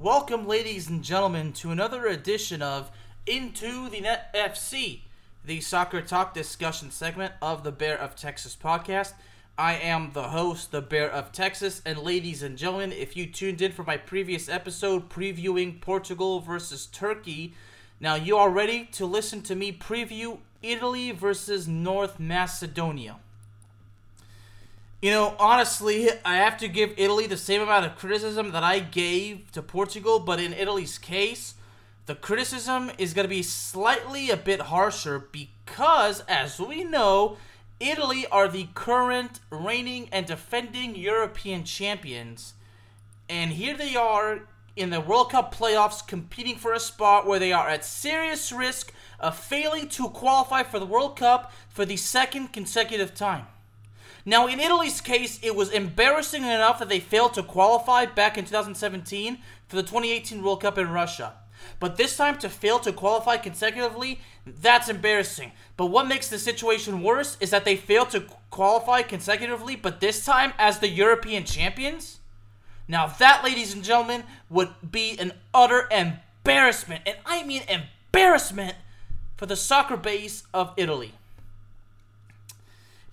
Welcome, ladies and gentlemen, to another edition of Into the Net FC, the soccer talk discussion segment of the Bear of Texas podcast. I am the host, the Bear of Texas, and ladies and gentlemen, if you tuned in for my previous episode previewing Portugal versus Turkey, now you are ready to listen to me preview Italy versus North Macedonia. You know, honestly, I have to give Italy the same amount of criticism that I gave to Portugal, but in Italy's case, the criticism is going to be slightly a bit harsher because, as we know, Italy are the current reigning and defending European champions. And here they are in the World Cup playoffs competing for a spot where they are at serious risk of failing to qualify for the World Cup for the second consecutive time. Now, in Italy's case, it was embarrassing enough that they failed to qualify back in 2017 for the 2018 World Cup in Russia. But this time to fail to qualify consecutively, that's embarrassing. But what makes the situation worse is that they failed to qualify consecutively, but this time as the European champions? Now, that, ladies and gentlemen, would be an utter embarrassment, and I mean embarrassment, for the soccer base of Italy.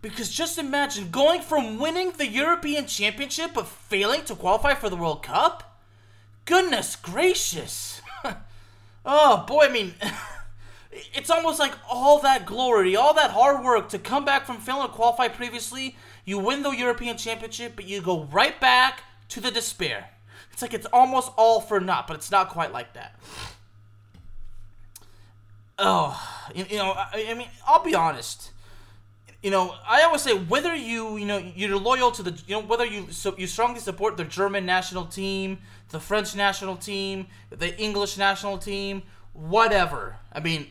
Because just imagine going from winning the European Championship but failing to qualify for the World Cup? Goodness gracious. oh boy, I mean, it's almost like all that glory, all that hard work to come back from failing to qualify previously, you win the European Championship, but you go right back to the despair. It's like it's almost all for naught, but it's not quite like that. Oh, you, you know, I, I mean, I'll be honest you know, I always say whether you, you know, you're loyal to the, you know, whether you so you strongly support the German national team, the French national team, the English national team, whatever. I mean,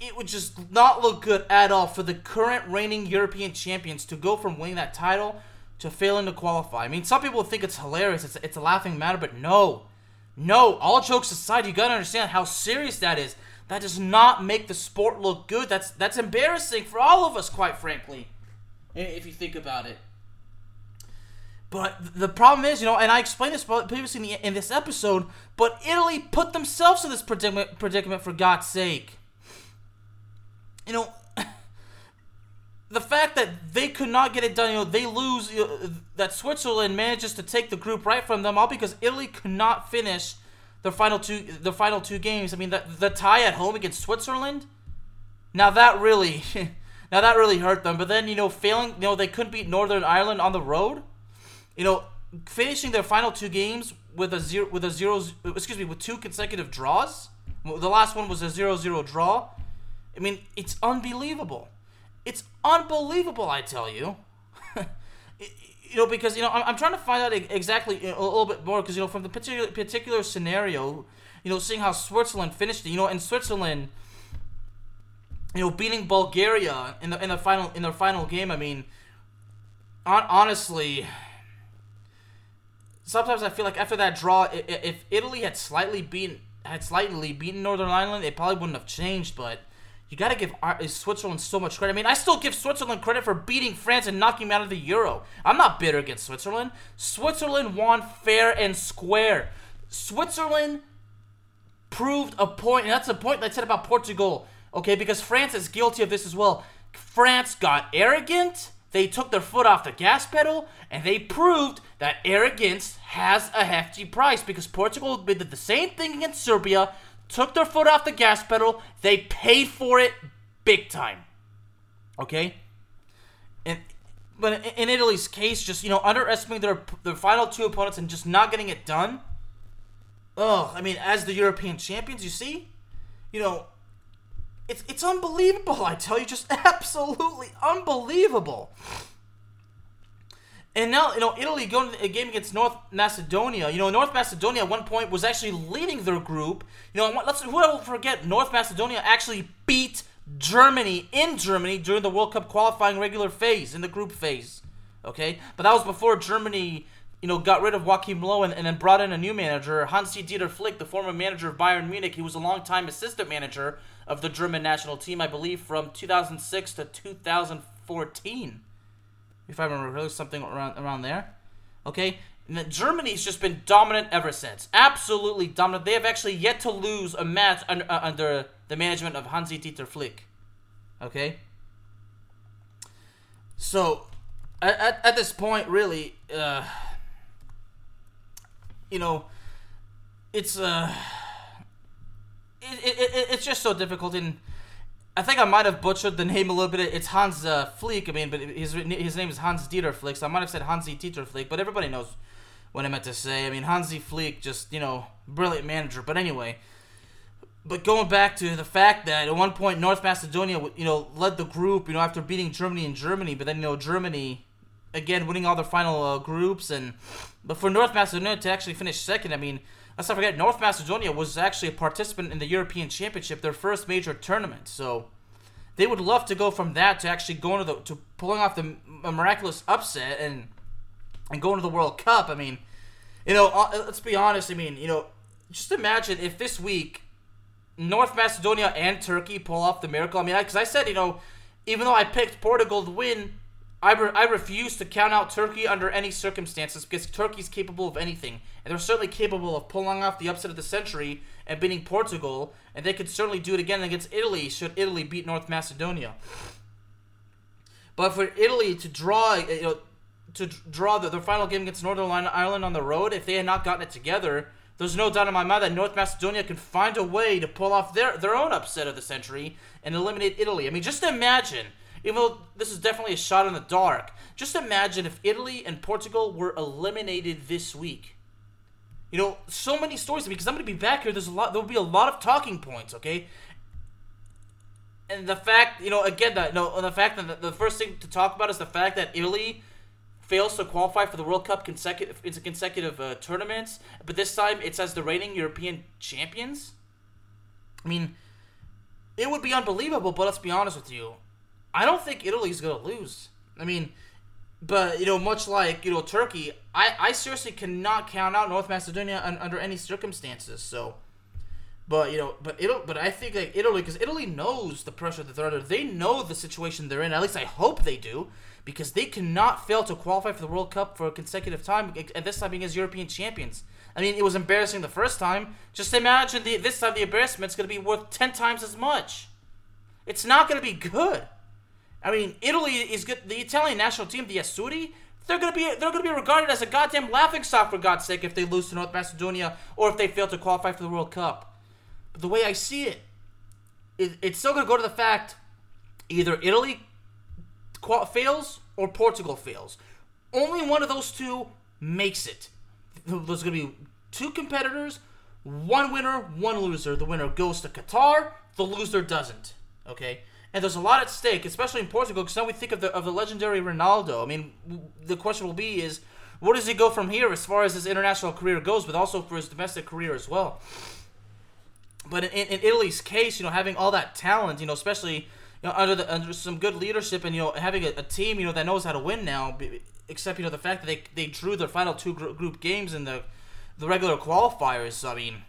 it would just not look good at all for the current reigning European champions to go from winning that title to failing to qualify. I mean, some people think it's hilarious, it's, it's a laughing matter, but no. No, all jokes aside, you gotta understand how serious that is. That does not make the sport look good. That's that's embarrassing for all of us, quite frankly, if you think about it. But the problem is, you know, and I explained this previously in, the, in this episode, but Italy put themselves in this predicament, predicament for God's sake. You know, the fact that they could not get it done, you know, they lose, you know, that Switzerland manages to take the group right from them, all because Italy could not finish the final two the final two games. I mean, the the tie at home against Switzerland. Now that really, now that really hurt them. But then you know, failing, you know, they couldn't beat Northern Ireland on the road. You know, finishing their final two games with a zero with a zero excuse me with two consecutive draws. The last one was a zero-zero draw. I mean, it's unbelievable. It's unbelievable, I tell you. you know, because you know, I'm, I'm trying to find out exactly a little bit more because you know, from the particular particular scenario, you know, seeing how Switzerland finished it, you know, in Switzerland, you know, beating Bulgaria in the in the final in their final game. I mean, on, honestly, sometimes I feel like after that draw, if Italy had slightly beaten had slightly beaten Northern Ireland, it probably wouldn't have changed, but you got to give Switzerland so much credit. I mean, I still give Switzerland credit for beating France and knocking them out of the Euro. I'm not bitter against Switzerland. Switzerland won fair and square. Switzerland proved a point, and that's a point I said about Portugal, okay, because France is guilty of this as well. France got arrogant. They took their foot off the gas pedal and they proved that arrogance has a hefty price because Portugal did the same thing against Serbia, took their foot off the gas pedal, they paid for it big time. Okay? And but in Italy's case, just you know, underestimating their their final two opponents and just not getting it done. Oh, I mean, as the European champions, you see, you know, it's it's unbelievable. I tell you, just absolutely unbelievable. And now, you know, Italy going to a game against North Macedonia. You know, North Macedonia at one point was actually leading their group. You know, let's who will forget North Macedonia actually beat Germany in Germany during the World Cup qualifying regular phase in the group phase. Okay, but that was before Germany, you know, got rid of Joachim Low and, and then brought in a new manager, Hansi Dieter Flick, the former manager of Bayern Munich. He was a long-time assistant manager of the German national team, I believe, from 2006 to 2014, if I remember, really something around around there. Okay, Germany's just been dominant ever since. Absolutely dominant. They have actually yet to lose a match under, uh, under the management of Hansi Dieter Flick. Okay? So, at, at, at this point, really, uh, you know, it's, uh, it, it, it, it's just so difficult. And I think I might have butchered the name a little bit. It's Hans uh, Flick, I mean, but his, his name is Hans Dieter Flick, so I might have said Hansi Dieter Flick, but everybody knows what I meant to say. I mean, Hansi Flick, just, you know, brilliant manager. But anyway, but going back to the fact that at one point North Macedonia, you know, led the group, you know, after beating Germany in Germany, but then, you know, Germany, again, winning all their final uh, groups. and But for North Macedonia to actually finish second, I mean, let's not forget, North Macedonia was actually a participant in the European Championship, their first major tournament. So they would love to go from that to actually going to the, to pulling off the miraculous upset and and going to the World Cup. I mean, you know, uh, let's be honest. I mean, you know, just imagine if this week North Macedonia and Turkey pull off the miracle. I mean, because I, I, said, you know, even though I picked Portugal to win, I, re- I refuse to count out Turkey under any circumstances because Turkey's capable of anything. And they're certainly capable of pulling off the upset of the century and beating Portugal. And they could certainly do it again against Italy should Italy beat North Macedonia. But for Italy to draw, uh, you know, to draw the, their final game against Northern Ireland on the road, if they had not gotten it together, there's no doubt in my mind that North Macedonia can find a way to pull off their, their own upset of the century and eliminate Italy. I mean, just imagine, even though this is definitely a shot in the dark, just imagine if Italy and Portugal were eliminated this week. You know, so many stories because I'm going to be back here. There's a lot. There will be a lot of talking points. Okay, and the fact, you know, again, that know, the fact that the, the first thing to talk about is the fact that Italy fails to qualify for the World Cup consecutive into consecutive uh, tournaments, but this time it's as the reigning European champions. I mean, it would be unbelievable, but let's be honest with you. I don't think Italy's to lose. I mean, but you know, much like you know Turkey, I, I seriously cannot count out North Macedonia un, under any circumstances. So, but you know, but Italy, but I think like Italy, because Italy knows the pressure that they're under. They know the situation they're in. At least I hope they do because they cannot fail to qualify for the World Cup for a consecutive time, and this time being as European champions. I mean, it was embarrassing the first time. Just imagine the, this time the embarrassment's going to be worth 10 times as much. It's not going to be good. I mean, Italy is good. The Italian national team, the Azzurri, they're gonna be they're gonna be regarded as a goddamn laughing stock for God's sake if they lose to North Macedonia or if they fail to qualify for the World Cup. But the way I see it, it it's still gonna go to the fact either Italy fails or Portugal fails. Only one of those two makes it. There's going to be two competitors, one winner, one loser. The winner goes to Qatar, the loser doesn't. Okay? And there's a lot at stake, especially in Portugal, because now we think of the of the legendary Ronaldo. I mean, the question will be is, where does he go from here as far as his international career goes, but also for his domestic career as well. But in, in Italy's case, you know, having all that talent, you know, especially you know, under the under some good leadership and you know having a, a, team you know that knows how to win now. Except you know the fact that they they drew their final two group games in the the regular qualifiers. I mean,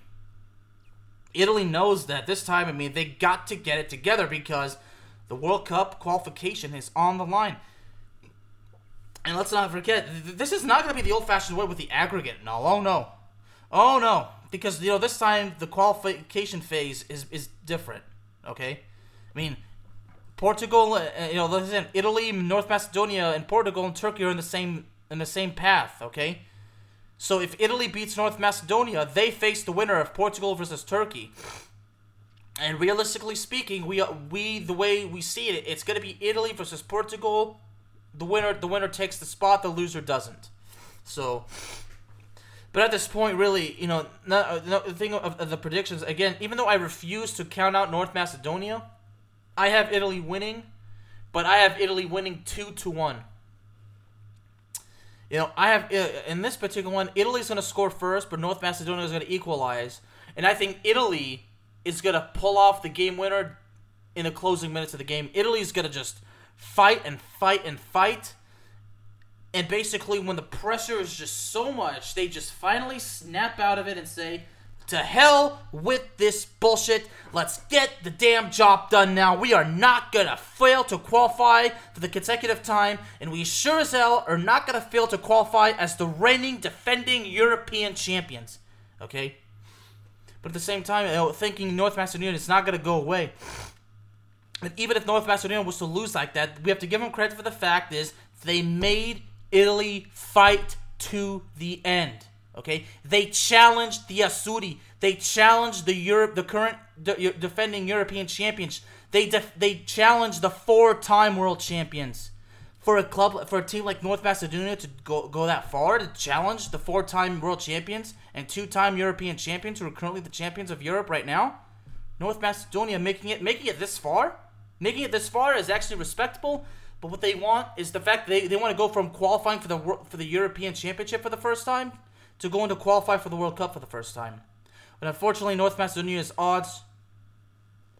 Italy knows that this time. I mean, they got to get it together because the World Cup qualification is on the line. And let's not forget, this is not going to be the old-fashioned way with the aggregate and all. Oh no, oh no, because you know this time the qualification phase is is different. Okay, I mean Portugal, uh, you know, listen, Italy, North Macedonia, and Portugal and Turkey are in the same in the same path. Okay, so if Italy beats North Macedonia, they face the winner of Portugal versus Turkey. And realistically speaking, we we the way we see it, it's going to be Italy versus Portugal. The winner the winner takes the spot, the loser doesn't. So but at this point, really, you know, not, uh, the thing of, of the predictions again. Even though I refuse to count out North Macedonia, I have Italy winning, but I have Italy winning two to one. You know, I have uh, in this particular one, Italy's going to score first, but North Macedonia is going to equalize, and I think Italy is going to pull off the game winner in the closing minutes of the game. Italy's going to just fight and fight and fight and basically, when the pressure is just so much, they just finally snap out of it and say, to hell with this bullshit. Let's get the damn job done now. We are not gonna fail to qualify for the consecutive time, and we sure as hell are not gonna fail to qualify as the reigning defending European champions. Okay? But at the same time, you know, thinking North Macedonia is not gonna go away. And even if North Macedonia was to lose like that, we have to give them credit for the fact is they made Italy fight to the end. Okay, they challenged the Azzurri. They challenged the Europe, the current de- defending European champions. They def- they challenged the four-time world champions. For a club, for a team like North Macedonia to go go that far to challenge the four-time world champions and two-time European champions who are currently the champions of Europe right now, North Macedonia making it making it this far, making it this far is actually respectable. But what they want is the fact they, they want to go from qualifying for the for the European Championship for the first time to going to qualify for the World Cup for the first time. But unfortunately, North Macedonia's odds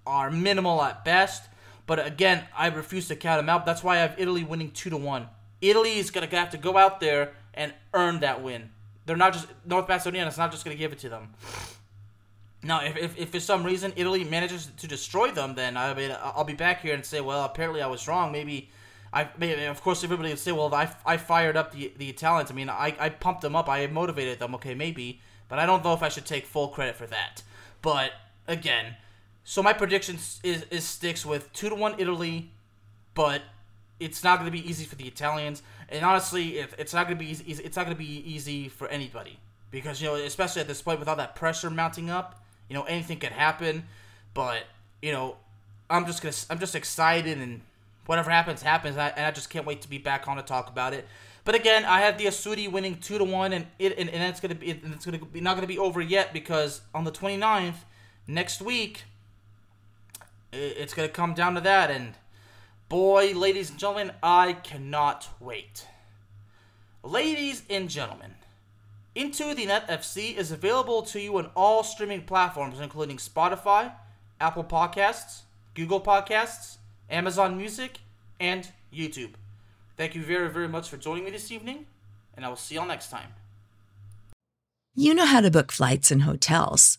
are minimal at best. But again, I refuse to count them out. That's why I have Italy winning two to one. Italy is gonna have to go out there and earn that win. They're not just North Macedonia. It's not just gonna give it to them. Now, if, if, if for some reason Italy manages to destroy them, then I mean I'll be back here and say, well, apparently I was wrong. Maybe I mean, of course, everybody would say, well, I, I fired up the, the Italians. I mean, I, I pumped them up. I motivated them. Okay, maybe. But I don't know if I should take full credit for that. But, again, so my prediction is, is sticks with 2 to 1 Italy, but it's not going to be easy for the Italians. And honestly, if it's not going to be easy, it's not going to be easy for anybody. Because, you know, especially at this point with all that pressure mounting up, you know, anything could happen. But, you know, I'm just gonna I'm just excited and whatever happens, happens. And I, and I, just can't wait to be back on to talk about it. But again, I have the Azzurri winning two to one, and it and, and it's gonna be it's gonna be not gonna be over yet because on the 29th next week, it's gonna come down to that. And boy, ladies and gentlemen, I cannot wait. Ladies and gentlemen, Into the Net FC is available to you on all streaming platforms, including Spotify, Apple Podcasts, Google Podcasts, Amazon Music, and YouTube. Thank you very, very much for joining me this evening, and I will see y'all next time. You know how to book flights and hotels.